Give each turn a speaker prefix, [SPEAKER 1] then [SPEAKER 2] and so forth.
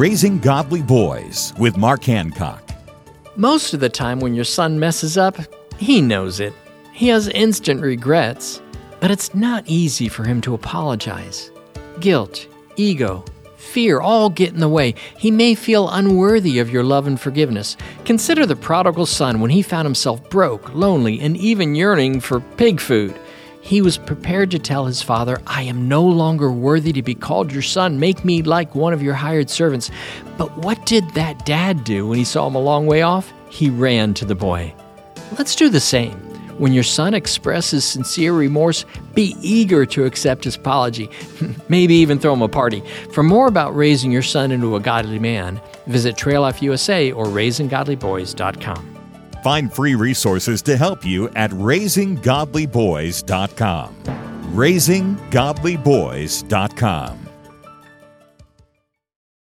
[SPEAKER 1] Raising Godly Boys with Mark Hancock.
[SPEAKER 2] Most of the time, when your son messes up, he knows it. He has instant regrets, but it's not easy for him to apologize. Guilt, ego, fear all get in the way. He may feel unworthy of your love and forgiveness. Consider the prodigal son when he found himself broke, lonely, and even yearning for pig food. He was prepared to tell his father, I am no longer worthy to be called your son. Make me like one of your hired servants. But what did that dad do when he saw him a long way off? He ran to the boy. Let's do the same. When your son expresses sincere remorse, be eager to accept his apology. Maybe even throw him a party. For more about raising your son into a godly man, visit Trail Life USA or raisinggodlyboys.com.
[SPEAKER 1] Find free resources to help you at raisinggodlyboys.com. Raisinggodlyboys.com.